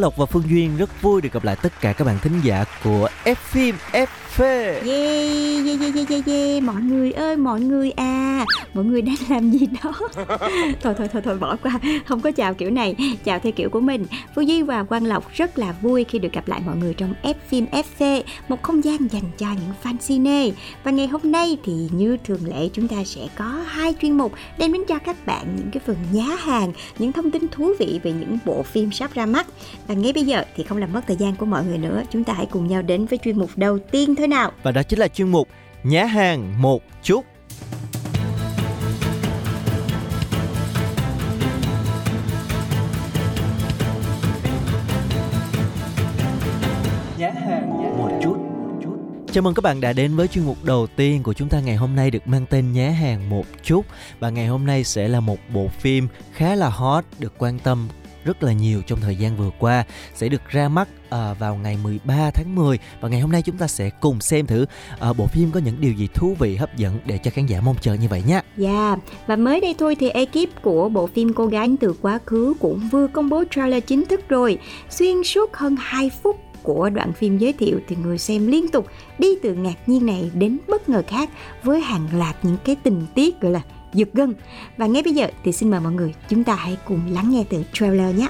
Lộc và Phương Duyên, rất vui được gặp lại tất cả các bạn thính giả của F phim FP. Yeah, yeah, yeah, yeah, yeah, yeah. Mọi người ơi, mọi người à. Mọi người đang làm gì đó? Thôi, thôi, thôi, thôi, bỏ qua. Không có chào kiểu này. Chào theo kiểu của mình. Phương Duy và Quang Lộc rất là vui khi được gặp lại mọi người trong F phim FV Một không gian dành cho những fan cine. Và ngày hôm nay thì như thường lệ chúng ta sẽ có hai chuyên mục Đem đến cho các bạn những cái phần nhá hàng Những thông tin thú vị về những bộ phim sắp ra mắt. Và ngay bây giờ thì không làm mất thời gian của mọi người nữa Chúng ta hãy cùng nhau đến với chuyên mục đầu tiên thôi nào Và đó chính là chuyên mục Nhá hàng một chút. Nhá hàng một chút. Chào mừng các bạn đã đến với chuyên mục đầu tiên của chúng ta ngày hôm nay được mang tên Nhá hàng một chút và ngày hôm nay sẽ là một bộ phim khá là hot được quan tâm rất là nhiều trong thời gian vừa qua sẽ được ra mắt à, vào ngày 13 tháng 10 và ngày hôm nay chúng ta sẽ cùng xem thử à, bộ phim có những điều gì thú vị hấp dẫn để cho khán giả mong chờ như vậy nhé. Dạ, yeah. và mới đây thôi thì ekip của bộ phim Cô gái từ quá khứ cũng vừa công bố trailer chính thức rồi. Xuyên suốt hơn 2 phút của đoạn phim giới thiệu thì người xem liên tục đi từ ngạc nhiên này đến bất ngờ khác với hàng loạt những cái tình tiết gọi là giật gân. Và ngay bây giờ thì xin mời mọi người chúng ta hãy cùng lắng nghe từ trailer nhé.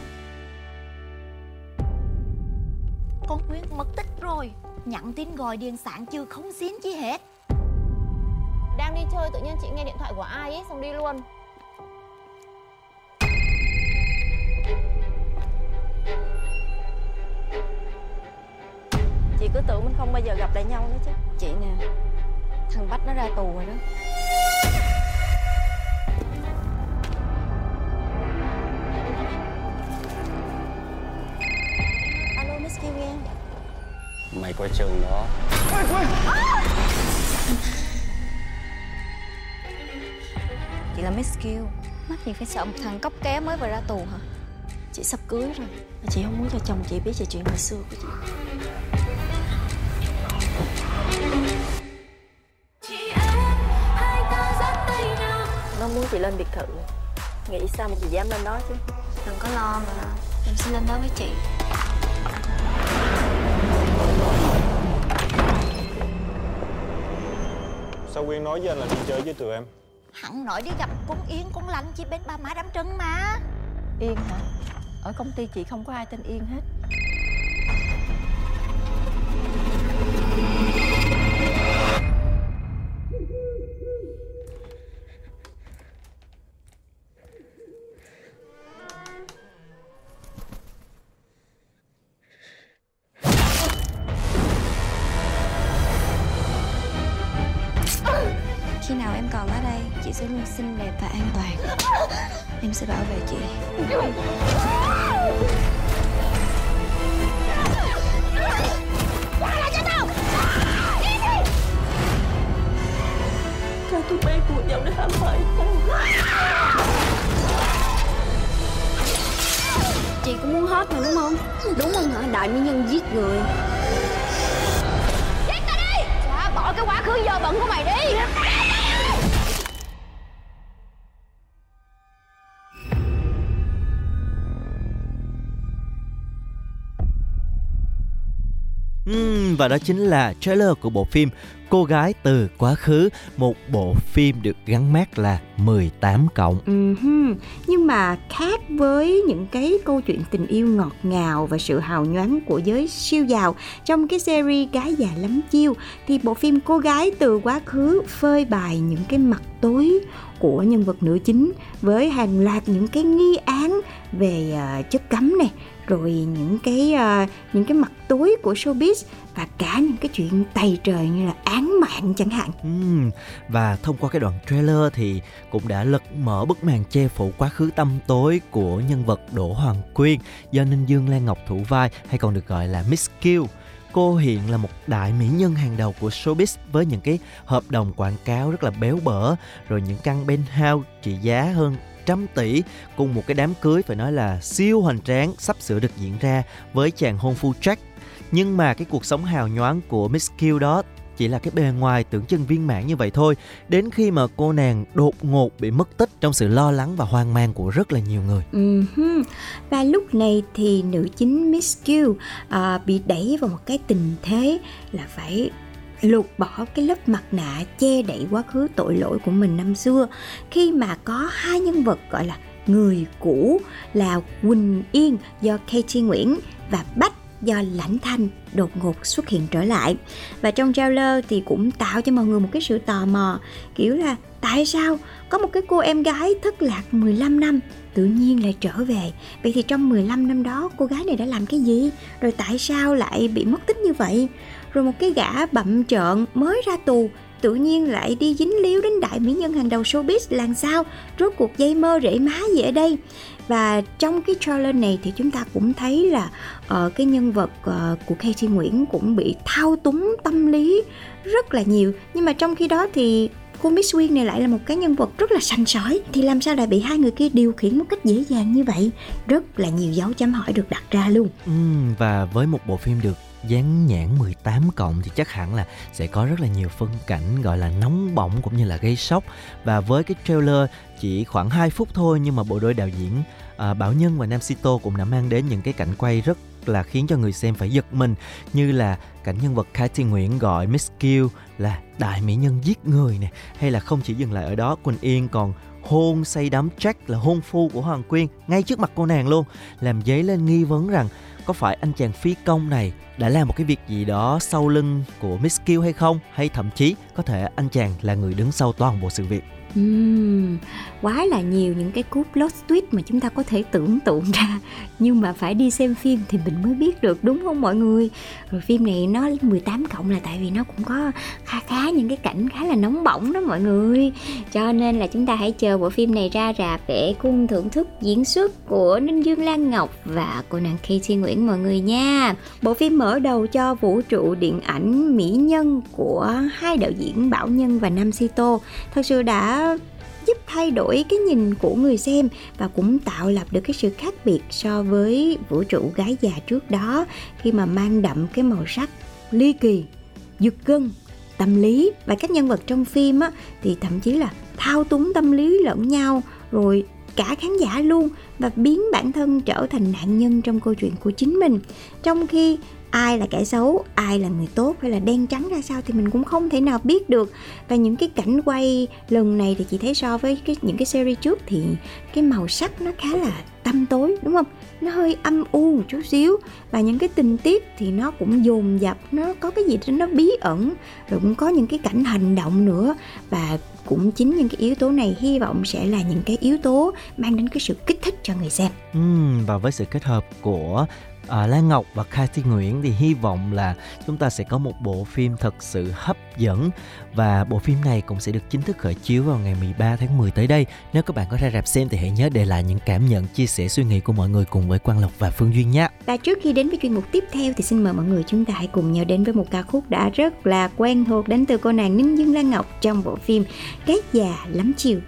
Con Nguyên mất tích rồi. Nhận tin gọi điện sáng chưa không xin chi hết. Đang đi chơi tự nhiên chị nghe điện thoại của ai ấy xong đi luôn. Chị cứ tưởng mình không bao giờ gặp lại nhau nữa chứ. Chị nè Thằng Bách nó ra tù rồi đó Coi chừng đó. Chị là Miss Kill Mắc gì phải sợ một thằng cóc ké mới vừa ra tù hả? Chị sắp cưới rồi. Mà chị không muốn cho chồng chị biết về chuyện hồi xưa của chị. Nó muốn chị lên biệt thự. Nghĩ sao mà chị dám lên đó chứ? Đừng có lo mà. Em sẽ lên đó với chị Sao Quyên nói với anh là đi chơi với tụi em? Hẳn nội đi gặp con Yên con lành chị bên ba má đám trưng mà. Yên hả? Ở công ty chị không có ai tên Yên hết xinh đẹp và an toàn Em sẽ bảo vệ chị Sao tụi bay của nhau để hãm hại Chị cũng muốn hot mà đúng không? Đúng không hả? Đại mỹ nhân giết người. Chà, bỏ cái quá khứ dơ bẩn của mày đi Uhm, và đó chính là trailer của bộ phim Cô gái từ quá khứ, một bộ phim được gắn mát là 18 cộng. Uh-huh. Nhưng mà khác với những cái câu chuyện tình yêu ngọt ngào và sự hào nhoáng của giới siêu giàu trong cái series Gái già lắm chiêu thì bộ phim Cô gái từ quá khứ phơi bày những cái mặt tối của nhân vật nữ chính với hàng loạt những cái nghi án về uh, chất cấm này rồi những cái uh, những cái mặt tối của showbiz và cả những cái chuyện tày trời như là án mạng chẳng hạn. Ừ, và thông qua cái đoạn trailer thì cũng đã lật mở bức màn che phủ quá khứ tâm tối của nhân vật Đỗ Hoàng Quyên do Ninh Dương Lan Ngọc thủ vai hay còn được gọi là Miss Q cô hiện là một đại mỹ nhân hàng đầu của showbiz với những cái hợp đồng quảng cáo rất là béo bở rồi những căn penthouse trị giá hơn trăm tỷ cùng một cái đám cưới phải nói là siêu hoành tráng sắp sửa được diễn ra với chàng hôn phu Jack. Nhưng mà cái cuộc sống hào nhoáng của Miss Q đó chỉ là cái bề ngoài tưởng chừng viên mãn như vậy thôi. Đến khi mà cô nàng đột ngột bị mất tích trong sự lo lắng và hoang mang của rất là nhiều người. Uh-huh. và lúc này thì nữ chính Miss Q uh, à, bị đẩy vào một cái tình thế là phải lột bỏ cái lớp mặt nạ che đậy quá khứ tội lỗi của mình năm xưa. Khi mà có hai nhân vật gọi là người cũ là Quỳnh Yên do Katie Nguyễn và Bách do lãnh thanh đột ngột xuất hiện trở lại. Và trong trailer thì cũng tạo cho mọi người một cái sự tò mò, kiểu là tại sao có một cái cô em gái thất lạc 15 năm tự nhiên lại trở về? Vậy thì trong 15 năm đó cô gái này đã làm cái gì? Rồi tại sao lại bị mất tích như vậy? Rồi một cái gã bậm trợn mới ra tù tự nhiên lại đi dính líu đến đại mỹ nhân hàng đầu showbiz làm sao rốt cuộc dây mơ rễ má gì ở đây? Và trong cái trailer này thì chúng ta cũng thấy là uh, cái nhân vật uh, của Katie Nguyễn cũng bị thao túng tâm lý rất là nhiều. Nhưng mà trong khi đó thì cô Miss Quyên này lại là một cái nhân vật rất là sành sỏi. Thì làm sao lại bị hai người kia điều khiển một cách dễ dàng như vậy? Rất là nhiều dấu chấm hỏi được đặt ra luôn. Ừ, và với một bộ phim được dán nhãn 18 cộng thì chắc hẳn là sẽ có rất là nhiều phân cảnh gọi là nóng bỏng cũng như là gây sốc. Và với cái trailer chỉ khoảng 2 phút thôi nhưng mà bộ đôi đạo diễn à, Bảo Nhân và Nam Sito cũng đã mang đến những cái cảnh quay rất là khiến cho người xem phải giật mình. Như là cảnh nhân vật Katy Nguyễn gọi Miss Kill là đại mỹ nhân giết người nè hay là không chỉ dừng lại ở đó Quỳnh Yên còn hôn say đắm Jack là hôn phu của Hoàng Quyên ngay trước mặt cô nàng luôn làm dấy lên nghi vấn rằng có phải anh chàng phi công này đã làm một cái việc gì đó sau lưng của Miss Kill hay không? Hay thậm chí có thể anh chàng là người đứng sau toàn bộ sự việc? Uhm, quá là nhiều những cái cú plot twist mà chúng ta có thể tưởng tượng ra. Nhưng mà phải đi xem phim thì mình mới biết được đúng không mọi người? Rồi phim này nó 18 cộng là tại vì nó cũng có khá khá những cái cảnh khá là nóng bỏng đó mọi người. Cho nên là chúng ta hãy chờ bộ phim này ra rạp để cùng thưởng thức diễn xuất của Ninh Dương Lan Ngọc và cô nàng Katie Nguyễn mọi người nha. Bộ phim mở đầu cho vũ trụ điện ảnh mỹ nhân của hai đạo diễn Bảo Nhân và Nam Sito. Thật sự đã giúp thay đổi cái nhìn của người xem và cũng tạo lập được cái sự khác biệt so với vũ trụ gái già trước đó khi mà mang đậm cái màu sắc ly kỳ giật gân tâm lý và các nhân vật trong phim á, thì thậm chí là thao túng tâm lý lẫn nhau rồi cả khán giả luôn và biến bản thân trở thành nạn nhân trong câu chuyện của chính mình. Trong khi ai là kẻ xấu ai là người tốt hay là đen trắng ra sao thì mình cũng không thể nào biết được. Và những cái cảnh quay lần này thì chị thấy so với cái những cái series trước thì cái màu sắc nó khá là tăm tối đúng không? Nó hơi âm u một chút xíu. Và những cái tình tiết thì nó cũng dồn dập nó có cái gì đó nó bí ẩn. Rồi cũng có những cái cảnh hành động nữa. Và cũng chính những cái yếu tố này hy vọng sẽ là những cái yếu tố mang đến cái sự kích thích cho người xem. Ừ, và với sự kết hợp của à, Lan Ngọc và Cathy Nguyễn thì hy vọng là chúng ta sẽ có một bộ phim thật sự hấp dẫn và bộ phim này cũng sẽ được chính thức khởi chiếu vào ngày 13 tháng 10 tới đây. Nếu các bạn có ra rạp xem thì hãy nhớ để lại những cảm nhận, chia sẻ suy nghĩ của mọi người cùng với Quang Lộc và Phương Duyên nhé. Và trước khi đến với chuyên mục tiếp theo thì xin mời mọi người chúng ta hãy cùng nhau đến với một ca khúc đã rất là quen thuộc đến từ cô nàng Ninh Dương Lan Ngọc trong bộ phim Cái già lắm chiều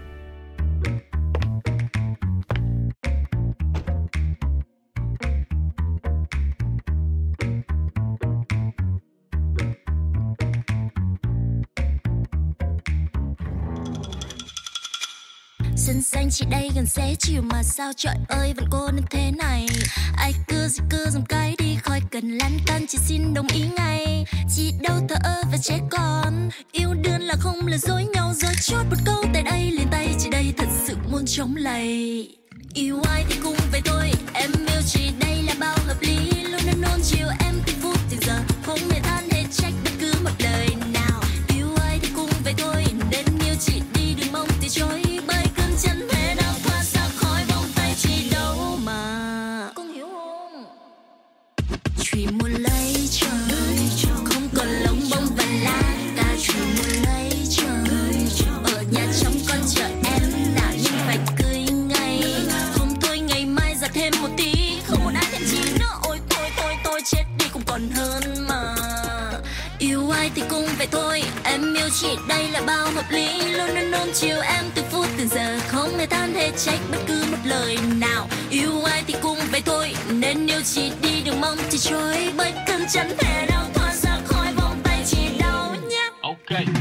chị đây gần xế chiều mà sao? Trời ơi, vẫn cô nên thế này. Ai cứ gì cứ dòng cái đi khỏi cần lăn tăn chị xin đồng ý ngay. Chị đâu thờ ơ và trẻ con. Yêu đương là không là dối nhau rồi chốt một câu tại đây liền tay. Chị đây thật sự muốn chống lầy yêu ai thì cùng về thôi, em yêu chị đây là bao hợp lý. Luôn luôn nôn chiều em từng phút từng giờ, không hề than hết trách bất cứ một lời nào. Em yêu chị, đây là bao hợp lý. Luôn luôn luôn chiều em từ phút từ giờ. Không hề than hề trách bất cứ một lời nào. Yêu ai thì cùng vậy thôi. Nên yêu chị đi, đừng mong chị trôi bởi cơn chẳng thể nào thoát ra khỏi vòng tay chị đau nhé. Okay.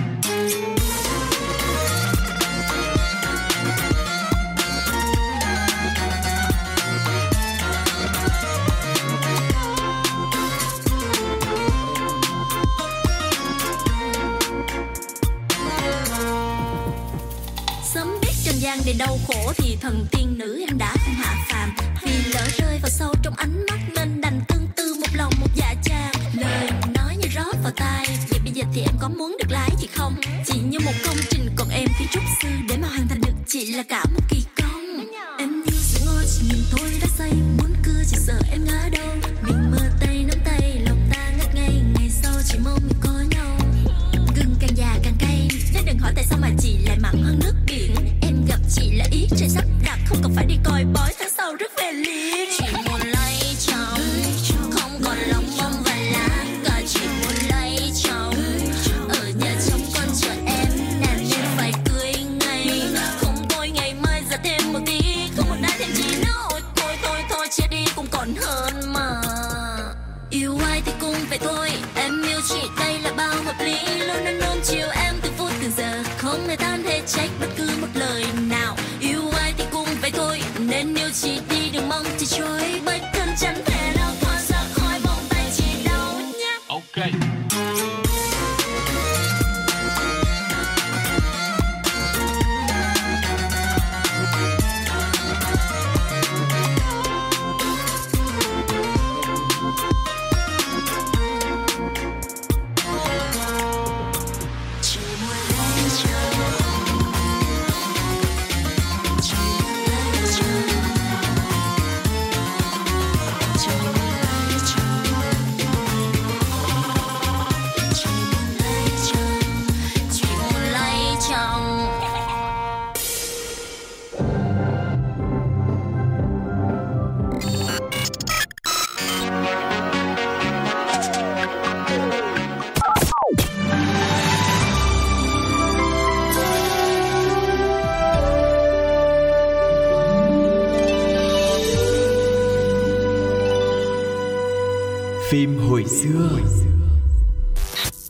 Để đau khổ thì thần tiên nữ em đã không hạ phàm. Vì lỡ rơi vào sâu trong ánh mắt nên đành tương tư một lòng một dạ cha lời nói như rót vào tai, vậy bây giờ thì em có muốn được lái thì không? Chỉ như một công trình, còn em phía trúc sư để mà hoàn thành được chỉ là cả một kỳ hồi xưa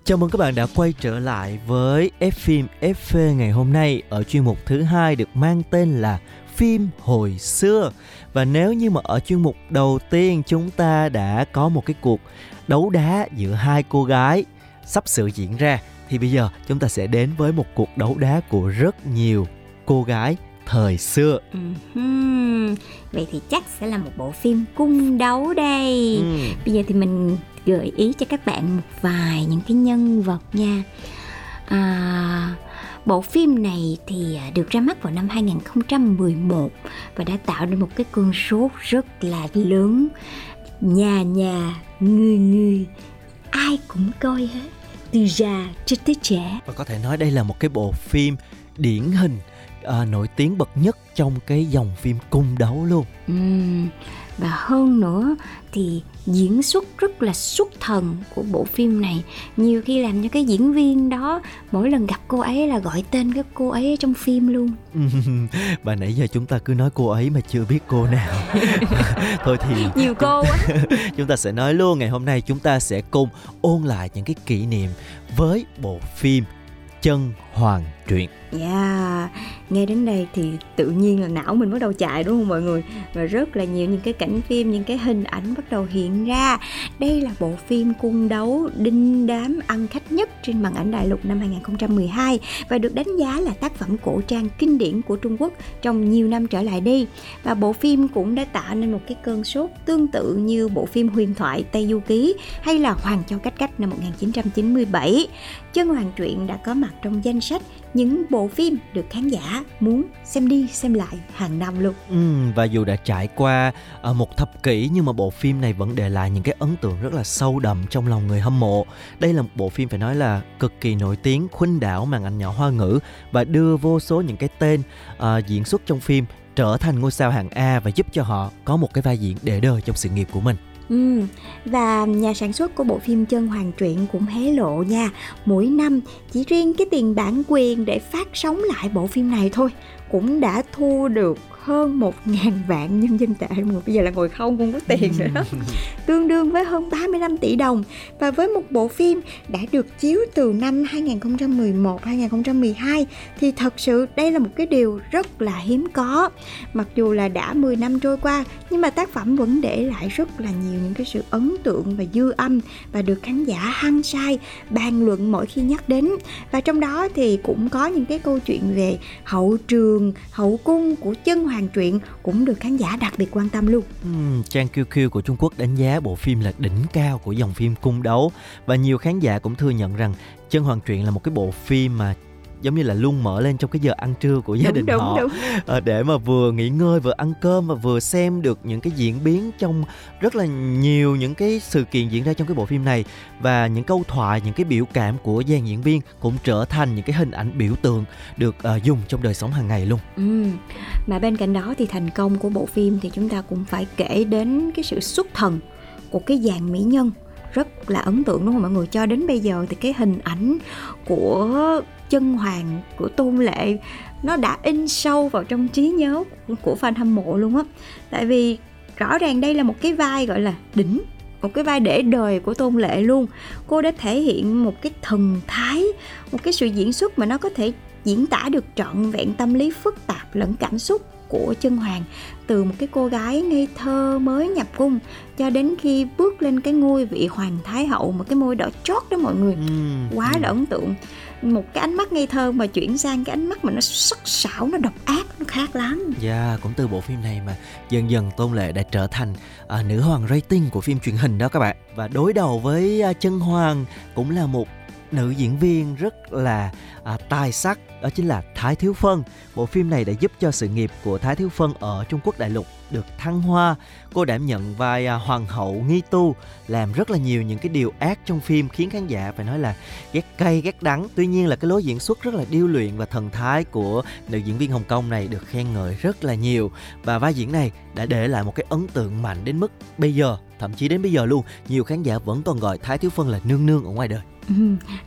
Chào mừng các bạn đã quay trở lại với F phim FV ngày hôm nay ở chuyên mục thứ hai được mang tên là phim hồi xưa. Và nếu như mà ở chuyên mục đầu tiên chúng ta đã có một cái cuộc đấu đá giữa hai cô gái sắp sửa diễn ra thì bây giờ chúng ta sẽ đến với một cuộc đấu đá của rất nhiều cô gái thời xưa. Vậy thì chắc sẽ là một bộ phim cung đấu đây Ừm. Bây giờ thì mình gợi ý cho các bạn một vài những cái nhân vật nha. À, Bộ phim này thì à, được ra mắt vào năm 2011 Và đã tạo nên một cái cơn sốt rất là lớn. Nhà nhà, người người, ai cũng coi hết Từ già cho tới trẻ. Và có thể nói đây là một cái bộ phim điển hình à, nổi tiếng bậc nhất trong cái dòng phim cung đấu luôn. Ừm, và hơn nữa thì diễn xuất rất là xuất thần của bộ phim này. Nhiều khi làm cho cái diễn viên đó mỗi lần gặp cô ấy là gọi tên cái cô ấy trong phim luôn. Và nãy giờ chúng ta cứ nói cô ấy mà chưa biết cô nào. Thôi thì nhiều cô quá. Chúng ta sẽ nói luôn ngày hôm nay chúng ta sẽ cùng ôn lại những cái kỷ niệm với bộ phim Chân Hoàng Truyện. Yeah, nghe đến đây thì tự nhiên là não mình bắt đầu chạy đúng không mọi người Và rất là nhiều những cái cảnh phim, những cái hình ảnh bắt đầu hiện ra Đây là bộ phim cung đấu đinh đám ăn khách nhất trên màn ảnh đại lục năm 2012 Và được đánh giá là tác phẩm cổ trang kinh điển của Trung Quốc trong nhiều năm trở lại đi. Và bộ phim cũng đã tạo nên một cái cơn sốt tương tự như bộ phim huyền thoại Tây Du Ký Hay là Hoàng Châu Cách Cách năm 1997 Chân Hoàng Truyện đã có mặt trong danh sách những bộ phim được khán giả muốn xem đi xem lại hàng năm luôn. Ừ, và dù đã trải qua ờ, một thập kỷ nhưng mà bộ phim này vẫn để lại những cái ấn tượng rất là sâu đậm trong lòng người hâm mộ. Đây là một bộ phim phải nói là cực kỳ nổi tiếng, khuynh đảo màn ảnh nhỏ hoa ngữ và đưa vô số những cái tên uh, diễn xuất trong phim trở thành ngôi sao hạng A và giúp cho họ có một cái vai diễn để đời trong sự nghiệp của mình. Ừ, và nhà sản xuất của bộ phim Chân Hoàng Truyện cũng hé lộ nha. Mỗi năm chỉ riêng cái tiền bản quyền để phát sóng lại bộ phim này thôi Cũng đã thu được hơn 1.000 vạn nhân dân tệ mà bây giờ là ngồi không không có tiền nữa. Đó tương đương với hơn 35 tỷ đồng. Và với một bộ phim đã được chiếu từ năm 2011 2012 thì thật sự đây là một cái điều rất là hiếm có. Mặc dù là đã 10 năm trôi qua nhưng mà tác phẩm vẫn để lại rất là nhiều những cái sự ấn tượng và dư âm và được khán giả hăng say bàn luận mỗi khi nhắc đến. Và trong đó thì cũng có những cái câu chuyện về hậu trường hậu cung của chân hàng truyện cũng được khán giả đặc biệt quan tâm luôn. Uhm, trang QQ của Trung Quốc đánh giá bộ phim là đỉnh cao của dòng phim cung đấu và nhiều khán giả cũng thừa nhận rằng Chân Hoàng truyện là một cái bộ phim mà giống như là luôn mở lên trong cái giờ ăn trưa của gia đúng, đình đúng, họ đúng. À, để mà vừa nghỉ ngơi vừa ăn cơm và vừa xem được những cái diễn biến trong rất là nhiều những cái sự kiện diễn ra trong cái bộ phim này và những câu thoại những cái biểu cảm của dàn diễn viên cũng trở thành những cái hình ảnh biểu tượng được uh, dùng trong đời sống hàng ngày luôn. Ừ. Mà bên cạnh đó thì thành công của bộ phim thì chúng ta cũng phải kể đến cái sự xuất thần của cái dàn mỹ nhân rất là ấn tượng đúng không mọi người cho đến bây giờ thì cái hình ảnh của chân hoàng của tôn lệ, nó đã in sâu vào trong trí nhớ của fan hâm mộ luôn á. Tại vì rõ ràng đây là một cái vai gọi là đỉnh, một cái vai để đời của tôn lệ luôn. Cô đã thể hiện một cái thần thái, một cái sự diễn xuất mà nó có thể diễn tả được trọn vẹn tâm lý phức tạp lẫn cảm xúc của chân hoàng từ một cái cô gái ngây thơ mới nhập cung cho đến khi bước lên cái ngôi vị hoàng thái hậu một cái môi đỏ chót đó mọi người. Ừ. quá là ấn tượng. Một cái ánh mắt ngây thơ mà chuyển sang cái ánh mắt mà nó sắc sảo nó độc ác nó khác lắm. Dạ yeah, cũng từ bộ phim này mà dần dần tôn lệ đã trở thành uh, nữ hoàng rating của phim truyền hình đó các bạn. Và đối đầu với uh, chân hoàng cũng là một nữ diễn viên rất là à, tài sắc đó chính là Thái Thiếu Phân. Bộ phim này đã giúp cho sự nghiệp của Thái Thiếu Phân ở Trung Quốc đại lục được thăng hoa. Cô đảm nhận vai à, hoàng hậu nghi tu, làm rất là nhiều những cái điều ác trong phim khiến khán giả phải nói là ghét cay ghét đắng. Tuy nhiên là cái lối diễn xuất rất là điêu luyện và thần thái của nữ diễn viên Hồng Kông này được khen ngợi rất là nhiều và vai diễn này đã để lại một cái ấn tượng mạnh đến mức bây giờ thậm chí đến bây giờ luôn. Nhiều khán giả vẫn còn gọi Thái Thiếu Phân là nương nương ở ngoài đời. Ừ,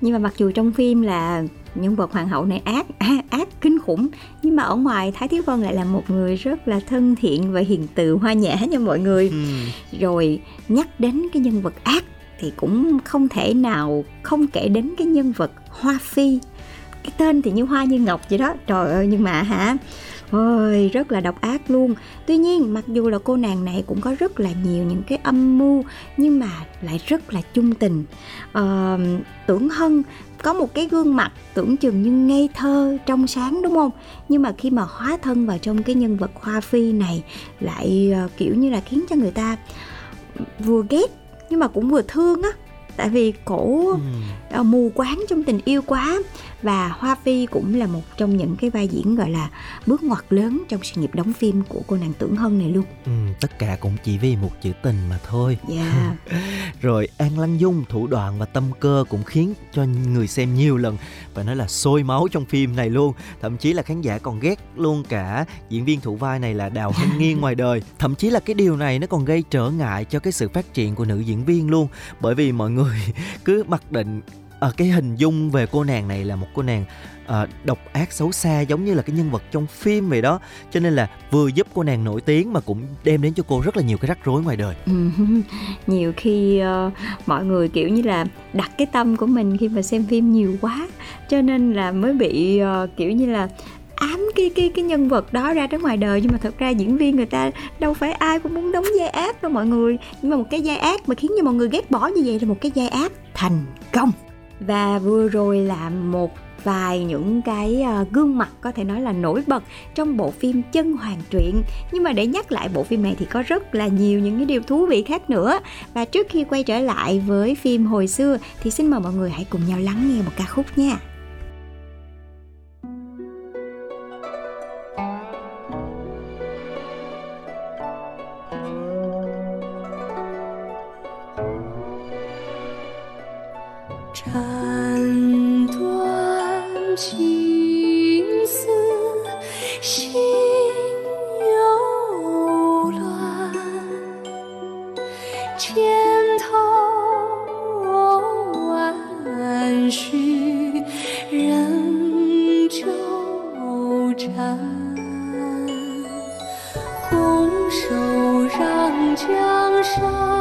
nhưng mà mặc dù trong phim là nhân vật hoàng hậu này ác ác, ác kinh khủng nhưng mà ở ngoài thái thiếu vân lại là một người rất là thân thiện và hiền từ hoa nhã nha mọi người. Ừ. rồi nhắc đến cái nhân vật ác thì cũng không thể nào không kể đến cái nhân vật hoa phi. Cái tên thì như hoa như ngọc vậy đó. Trời ơi nhưng mà hả ôi rất là độc ác luôn. Tuy nhiên mặc dù là cô nàng này cũng có rất là nhiều những cái âm mưu nhưng mà lại rất là chung tình. Uh, tưởng hân có một cái gương mặt tưởng chừng như ngây thơ trong sáng đúng không? Nhưng mà khi mà hóa thân vào trong cái nhân vật hoa phi này lại uh, kiểu như là khiến cho người ta vừa ghét nhưng mà cũng vừa thương á. Tại vì cổ ừ. uh, mù quáng trong tình yêu quá và Hoa Phi cũng là một trong những cái vai diễn gọi là bước ngoặt lớn trong sự nghiệp đóng phim của cô nàng Tưởng Hân này luôn. Ừ, tất cả cũng chỉ vì một chữ tình mà thôi. Dạ. Yeah. Rồi An Lăng Dung thủ đoạn và tâm cơ cũng khiến cho người xem nhiều lần và nói là sôi máu trong phim này luôn. Thậm chí là khán giả còn ghét luôn cả diễn viên thủ vai này là Đào Hân Nghiên ngoài đời. Thậm chí là cái điều này nó còn gây trở ngại cho cái sự phát triển của nữ diễn viên luôn bởi vì mọi người cứ mặc định à, cái hình dung về cô nàng này là một cô nàng à, độc ác xấu xa giống như là cái nhân vật trong phim vậy đó. Cho nên là vừa giúp cô nàng nổi tiếng mà cũng đem đến cho cô rất là nhiều cái rắc rối ngoài đời. Ừ, nhiều khi uh, mọi người kiểu như là đặt cái tâm của mình khi mà xem phim nhiều quá cho nên là mới bị uh, kiểu như là ám cái cái cái nhân vật đó ra đến ngoài đời. Nhưng mà thật ra diễn viên người ta đâu phải ai cũng muốn đóng vai ác đâu mọi người. Nhưng mà một cái vai ác mà khiến cho mọi người ghét bỏ như vậy là một cái vai ác thành công và vừa rồi là một vài những cái ờ, gương mặt có thể nói là nổi bật trong bộ phim chân hoàng truyện. Nhưng mà để nhắc lại bộ phim này thì có rất là nhiều những cái điều thú vị khác nữa. Và trước khi quay trở lại với phim hồi xưa thì xin mời mọi người hãy cùng nhau lắng nghe một ca khúc nha. 情丝心犹乱千头万绪仍纠缠拱手让江山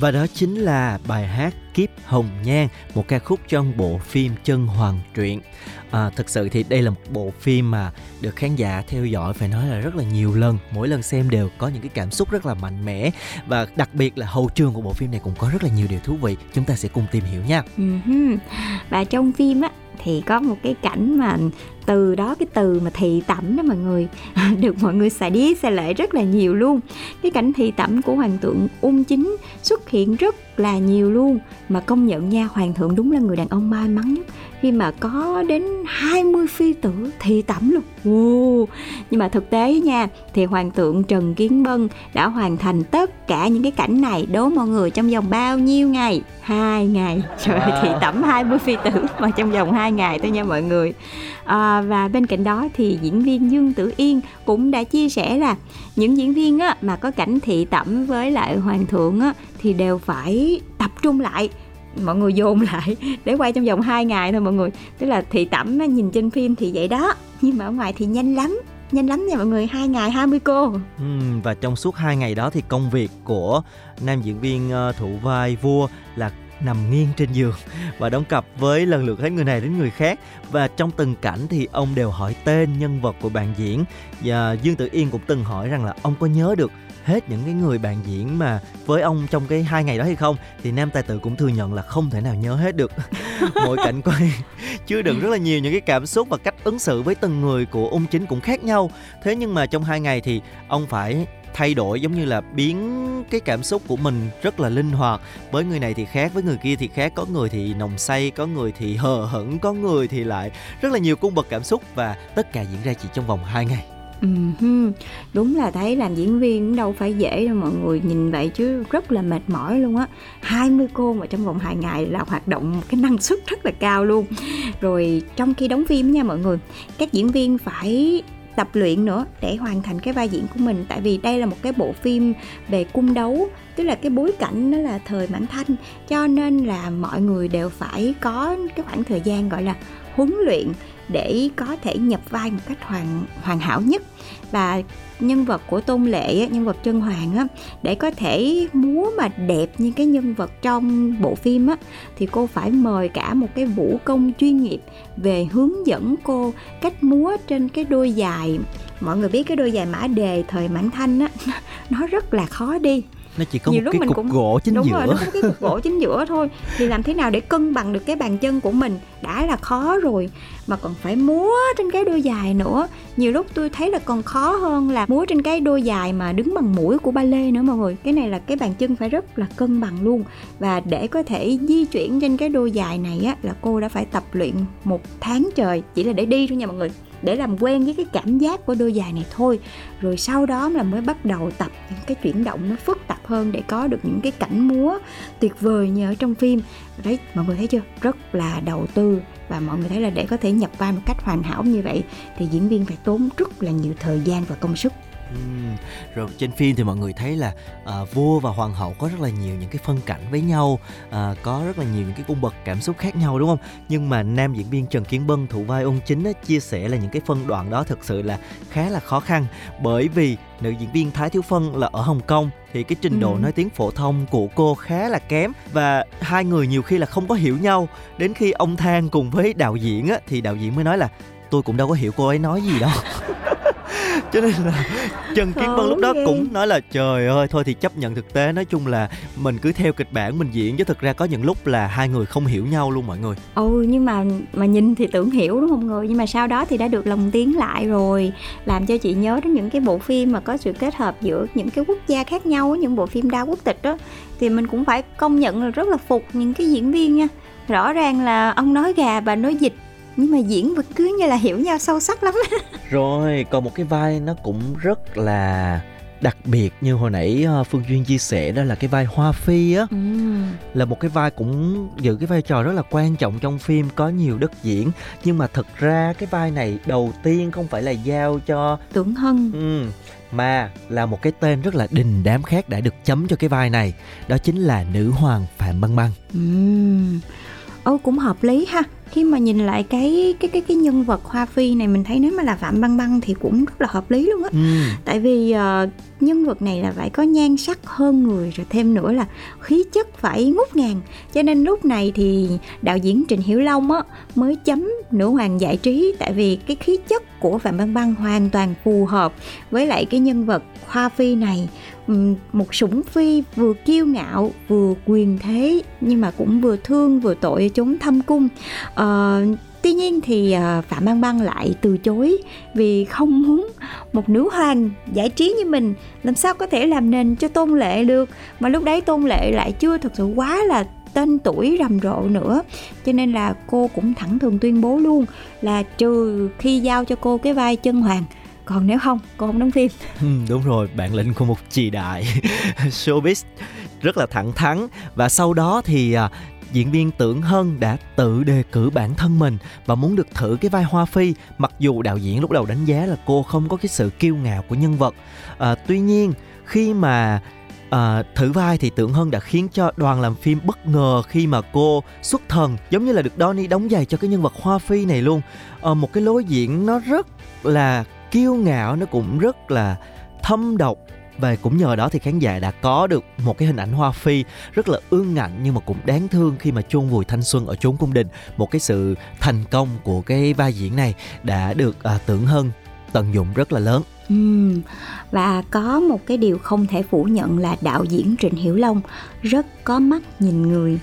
Và đó chính là bài hát Kiếp Hồng Nhan, một ca khúc trong bộ phim Chân Hoàng Truyện. À, thực sự thì đây là một bộ phim mà được khán giả theo dõi phải nói là rất là nhiều lần. Mỗi lần xem đều có những cái cảm xúc rất là mạnh mẽ và đặc biệt là hậu trường của bộ phim này cũng có rất là nhiều điều thú vị. Chúng ta sẽ cùng tìm hiểu nha. Ừ và trong phim á thì có một cái cảnh mà từ đó cái từ mà thị tẩm đó mọi người. Được mọi người xài đi xài lại rất là nhiều luôn. Cái cảnh thị tẩm của hoàng thượng ung chính xuất hiện rất là nhiều luôn. Mà công nhận nha, hoàng thượng đúng là người đàn ông may mắn nhất khi mà có đến 20 phi tử thị tẩm luôn wow. nhưng mà thực tế nha thì hoàng thượng Trần Kiến Bân đã hoàn thành tất cả những cái cảnh này đố mọi người trong vòng bao nhiêu ngày? Hai ngày. Trời ơi thị tẩm 20 phi tử mà trong vòng hai ngày thôi nha mọi người. À, và bên cạnh đó thì diễn viên Dương Tử Yên cũng đã chia sẻ là những diễn viên á, mà có cảnh thị tẩm với lại hoàng thượng á, thì đều phải tập trung lại mọi người dồn lại để quay trong vòng 2 ngày thôi mọi người. Tức là thị tẩm nhìn trên phim thì vậy đó nhưng mà ở ngoài thì nhanh lắm nhanh lắm nha mọi người hai ngày 20 cô. Ừ, và trong suốt hai ngày đó thì công việc của nam diễn viên ờ, thủ vai vua là nằm nghiêng trên giường và đóng cặp với lần lượt hết người này đến người khác. Và trong từng cảnh thì ông đều hỏi tên nhân vật của bạn diễn. Và Dương Tử Yên cũng từng hỏi rằng là ông có nhớ được hết những cái người bạn diễn mà với ông trong cái hai ngày đó hay không, thì nam tài tử cũng thừa nhận là không thể nào nhớ hết được. Mỗi cảnh quay chứa đựng rất là nhiều những cái cảm xúc và cách ứng xử với từng người của ung chính cũng khác nhau. Thế nhưng mà trong hai ngày thì ông phải thay đổi, giống như là biến cái cảm xúc của mình rất là linh hoạt. Với người này thì khác, với người kia thì khác. Có người thì nồng say, có người thì hờ hững, có người thì lại rất là nhiều cung bậc cảm xúc và tất cả diễn ra chỉ trong vòng 2 ngày. Uh-huh. Đúng là thấy làm diễn viên cũng đâu phải dễ đâu mọi người, nhìn vậy chứ rất là mệt mỏi luôn á. 20 cô mà trong vòng 2 ngày là hoạt động một cái năng suất rất là cao luôn. Rồi trong khi đóng phim nha mọi người, Các diễn viên phải tập luyện nữa để hoàn thành cái vai diễn của mình. Tại vì đây là một cái bộ phim về cung đấu, tức là cái bối cảnh nó là thời mãn thanh. Cho nên là mọi người đều phải có cái khoảng thời gian gọi là huấn luyện để có thể nhập vai một cách hoàn hoàn hảo nhất. Và nhân vật của tôn lệ nhân vật chân hoàng á, để có thể múa mà đẹp như cái nhân vật trong bộ phim á, thì cô phải mời cả một cái vũ công chuyên nghiệp về hướng dẫn cô cách múa trên cái đôi dài mọi người biết cái đôi dài mã đề thời mãn thanh á, nó rất là khó đi nó chỉ có Nhiều một cái cục cũng... gỗ chính đúng giữa. rồi, nó có cái cục gỗ chính giữa thôi. Thì làm thế nào để cân bằng được cái bàn chân của mình? Đã là khó rồi mà còn phải múa trên cái đôi dài nữa. Nhiều lúc tôi thấy là còn khó hơn là múa trên cái đôi dài mà đứng bằng mũi của ba lê nữa mọi người. Cái này là cái bàn chân phải rất là cân bằng luôn. Và để có thể di chuyển trên cái đôi dài này á là cô đã phải tập luyện một tháng trời chỉ là để đi thôi nha mọi người để làm quen với cái cảm giác của đôi giày này thôi. Rồi sau đó là mới bắt đầu tập những cái chuyển động nó phức tạp hơn để có được những cái cảnh múa tuyệt vời như ở trong phim. Đấy, mọi người thấy chưa? Rất là đầu tư và mọi người thấy là để có thể nhập vai một cách hoàn hảo như vậy thì diễn viên phải tốn rất là nhiều thời gian và công sức. Rồi trên phim thì mọi người thấy là uh, vua và hoàng hậu có rất là nhiều những cái phân cảnh với nhau uh, có rất là nhiều những cái cung bậc cảm xúc khác nhau đúng không? Nhưng mà nam diễn viên trần kiến bân thủ vai ôn chính á, chia sẻ là những cái phân đoạn đó thực sự là khá là khó khăn. Bởi vì nữ diễn viên thái thiếu phân là ở hồng kông thì cái trình độ ừ. nói tiếng phổ thông của cô khá là kém và hai người nhiều khi là không có hiểu nhau. Đến khi ông than cùng với đạo diễn á, thì đạo diễn mới nói là tôi cũng đâu có hiểu cô ấy nói gì đâu cho nên là trần kiến bân lúc đó cũng nói là trời ơi thôi thì chấp nhận thực tế. Nói chung là mình cứ theo kịch bản mình diễn chứ thực ra có những lúc là hai người không hiểu nhau luôn mọi người. Ừ nhưng mà mà nhìn thì tưởng hiểu đúng không người? Nhưng mà sau đó thì đã được lồng tiếng lại rồi làm cho chị nhớ đến những cái bộ phim mà có sự kết hợp giữa những cái quốc gia khác nhau những bộ phim đa quốc tịch đó thì mình cũng phải công nhận là rất là phục những cái diễn viên nha. Rõ ràng là ông nói gà bà nói dịch nhưng mà diễn vẫn cứ như là hiểu nhau sâu sắc lắm. Rồi còn một cái vai nó cũng rất là đặc biệt như hồi nãy ờ, phương duyên chia sẻ đó là cái vai hoa phi á. Ừ. là một cái vai cũng giữ cái vai trò rất là quan trọng trong phim có nhiều đất diễn. Nhưng mà thật ra cái vai này đầu tiên không phải là giao cho tưởng hân. Ừ, mà là một cái tên rất là đình đám khác đã được chấm cho cái vai này. Đó chính là nữ hoàng phạm băng băng ừ. Ồ cũng hợp lý ha khi mà nhìn lại cái cái cái cái nhân vật hoa phi này mình thấy nếu mà là phạm băng băng thì cũng rất là hợp lý luôn á. Ừ. tại vì uh, nhân vật này là phải có nhan sắc hơn người rồi thêm nữa là khí chất phải ngút ngàn. Cho nên lúc này thì đạo diễn Trịnh Hiểu Long á mới chấm nữ hoàng giải trí tại vì cái khí chất của Phạm Băng Băng hoàn toàn phù hợp với lại cái nhân vật Hoa Phi này. Một sủng phi vừa kiêu ngạo vừa quyền thế nhưng mà cũng vừa thương vừa tội chốn thâm cung uh, Tuy nhiên thì ờ, Phạm Băng Băng lại từ chối vì không muốn một nữ hoàng giải trí như mình. Làm sao có thể làm nền cho Tôn Lệ được? Mà lúc đấy Tôn Lệ lại chưa thực sự quá là tên tuổi rầm rộ nữa. Cho nên là cô cũng thẳng thừng tuyên bố luôn là trừ khi giao cho cô cái vai chân hoàng. Còn nếu không cô không đóng phim. Ừ, đúng rồi bản lĩnh của một chị đại showbiz rất là thẳng thắn. Và sau đó thì à, diễn viên Tưởng Hân đã tự đề cử bản thân mình và muốn được thử cái vai Hoa Phi mặc dù đạo diễn lúc đầu đánh giá là cô không có cái sự kiêu ngạo của nhân vật. À, tuy nhiên khi mà à, thử vai thì Tưởng Hân đã khiến cho đoàn làm phim bất ngờ khi mà cô xuất thần giống như là được Donnie đóng giày cho cái nhân vật Hoa Phi này luôn. À, một cái lối diễn nó rất là kiêu ngạo nó cũng rất là thâm độc và cũng nhờ đó thì khán giả đã có được một cái hình ảnh Hoa Phi rất là ương ngạnh nhưng mà cũng đáng thương khi mà chôn vùi thanh xuân ở chốn cung đình. Một cái sự thành công của cái vai diễn này đã được à, tưởng hơn tận dụng rất là lớn. Ừ. Và có một cái điều không thể phủ nhận là đạo diễn Trịnh Hiểu Long rất có mắt nhìn người.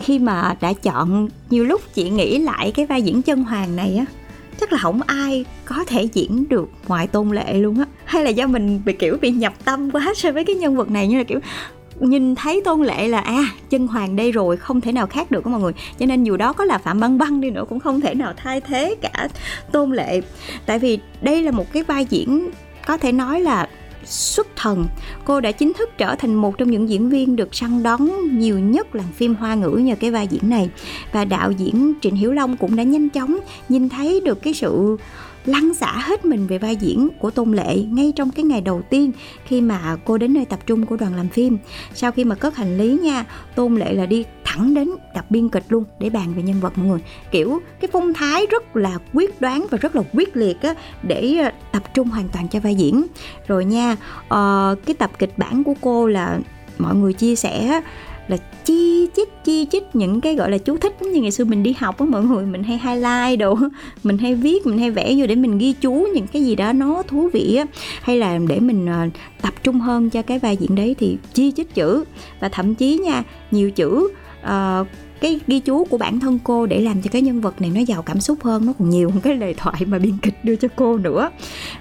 Khi mà đã chọn nhiều lúc chị nghĩ lại cái vai diễn chân hoàng này á chắc là không ai có thể diễn được ngoài tôn lệ luôn á. Hay là do mình bị, kiểu, bị nhập tâm quá so với cái nhân vật này, như là, kiểu, nhìn thấy tôn lệ là à chân hoàng đây rồi, không thể nào khác được các mọi người. Cho nên dù đó có là phạm băng băng đi nữa, cũng không thể nào thay thế cả tôn lệ. Tại vì đây là một cái vai diễn có thể nói là xuất thần, cô đã chính thức trở thành một trong những diễn viên được săn đón nhiều nhất làng phim hoa ngữ nhờ cái vai diễn này. Và đạo diễn trịnh hiểu long cũng đã nhanh chóng nhìn thấy được cái sự lăn xả hết mình về vai diễn của Tôn Lệ ngay trong cái ngày đầu tiên khi mà cô đến nơi tập trung của đoàn làm phim. Sau khi mà cất hành lý nha, Tôn Lệ là đi thẳng đến tập biên kịch luôn để bàn về nhân vật mọi người. Kiểu cái phong thái rất là quyết đoán và rất là quyết liệt á để ờ, tập trung hoàn toàn cho vai diễn. Rồi nha, uh, cái tập kịch bản của cô là mọi người chia sẻ là chi chít chi chít những cái gọi là chú thích giống như ngày xưa mình đi học á mọi người mình hay highlight đồ mình hay viết mình hay vẽ vô để mình ghi chú những cái gì đó nó thú vị á. Hay là để mình ờ, tập trung hơn cho cái vai diễn đấy thì chi chít chữ. Và thậm chí nha nhiều chữ uh, cái ghi chú của bản thân cô để làm cho cái nhân vật này nó giàu cảm xúc hơn, nó còn nhiều hơn cái lời thoại mà biên kịch đưa cho cô nữa.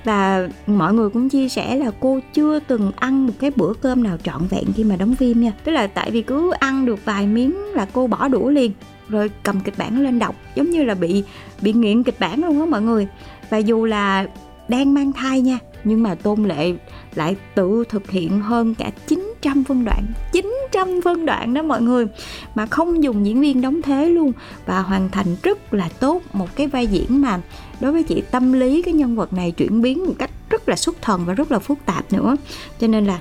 Và mọi người cũng chia sẻ là cô chưa từng ăn một cái bữa cơm nào trọn vẹn khi mà đóng phim nha. Tức là tại vì cứ ăn được vài miếng là cô bỏ đũa liền, rồi cầm kịch bản lên đọc, giống như là bị bị nghiện kịch bản luôn á mọi người. Và dù là đang mang thai nha, nhưng mà tôn lệ lại tự thực hiện hơn cả chính 900 phân đoạn 900 phân đoạn đó mọi người. Mà không dùng diễn viên đóng thế luôn và hoàn thành rất là tốt một cái vai diễn mà đối với chị tâm lý cái nhân vật này chuyển biến một cách rất là xuất thần và rất là phức tạp nữa. Cho nên là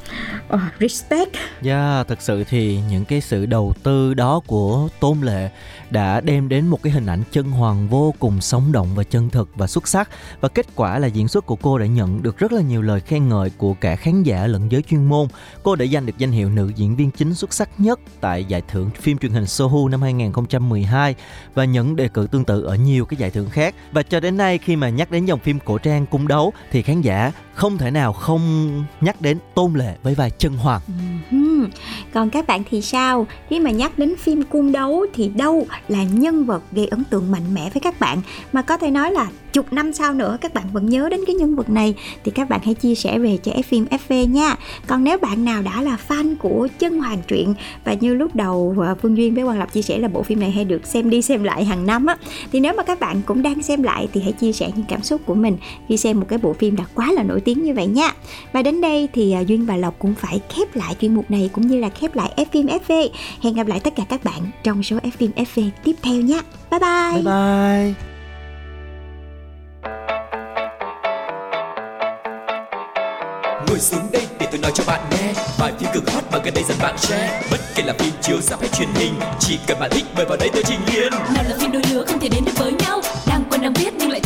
uh, respect. Dạ yeah, thật sự thì những cái sự đầu tư đó của tôn lệ đã đem đến một cái hình ảnh chân hoàng vô cùng sống động và chân thực và xuất sắc. Và kết quả là diễn xuất của cô đã nhận được rất là nhiều lời khen ngợi của cả khán giả lẫn giới chuyên môn. Cô đã giành được danh hiệu nữ diễn viên chính xuất sắc nhất tại giải thưởng phim truyền hình Sohu năm 2012 và nhận đề cử tương tự ở nhiều cái giải thưởng khác. Và cho đến nay khi mà nhắc đến dòng phim cổ trang cung đấu thì khán giả không thể nào không nhắc đến tôn lệ với vai chân hoàng. Ừ Còn các bạn thì sao? Khi mà nhắc đến phim cung đấu thì đâu là nhân vật gây ấn tượng mạnh mẽ với các bạn? Mà có thể nói là chục năm sau nữa, các bạn vẫn nhớ đến cái nhân vật này. Thì các bạn hãy chia sẻ về cho phim FV nha. Còn nếu bạn nào đã là fan của chân hoàng truyện, và như lúc đầu à, Phương Duyên với Hoàng Lập chia sẻ là bộ phim này hay được xem đi xem lại hàng năm á, thì nếu mà các bạn cũng đang xem lại thì hãy chia sẻ những cảm xúc của mình khi xem một cái bộ phim đã quá là nổi tiếng như vậy nha. Và đến đây thì ờ, Duyên và Lộc cũng phải khép lại chuyên mục này cũng như là khép lại F phim FV hẹn gặp lại tất cả các bạn trong số F phim FV tiếp theo nhé bye bye. Bye bye. Ngồi xuống đây để tôi nói cho bạn nghe. Vài phim cực hot mà gần đây dần bạn share. Bất kể là phim chiếu rạp hay truyền hình chỉ cần bạn thích mời vào đây tôi trình liền nào là phim đôi lứa không thể đến được với nhau. Đang quen đang biết nhưng lại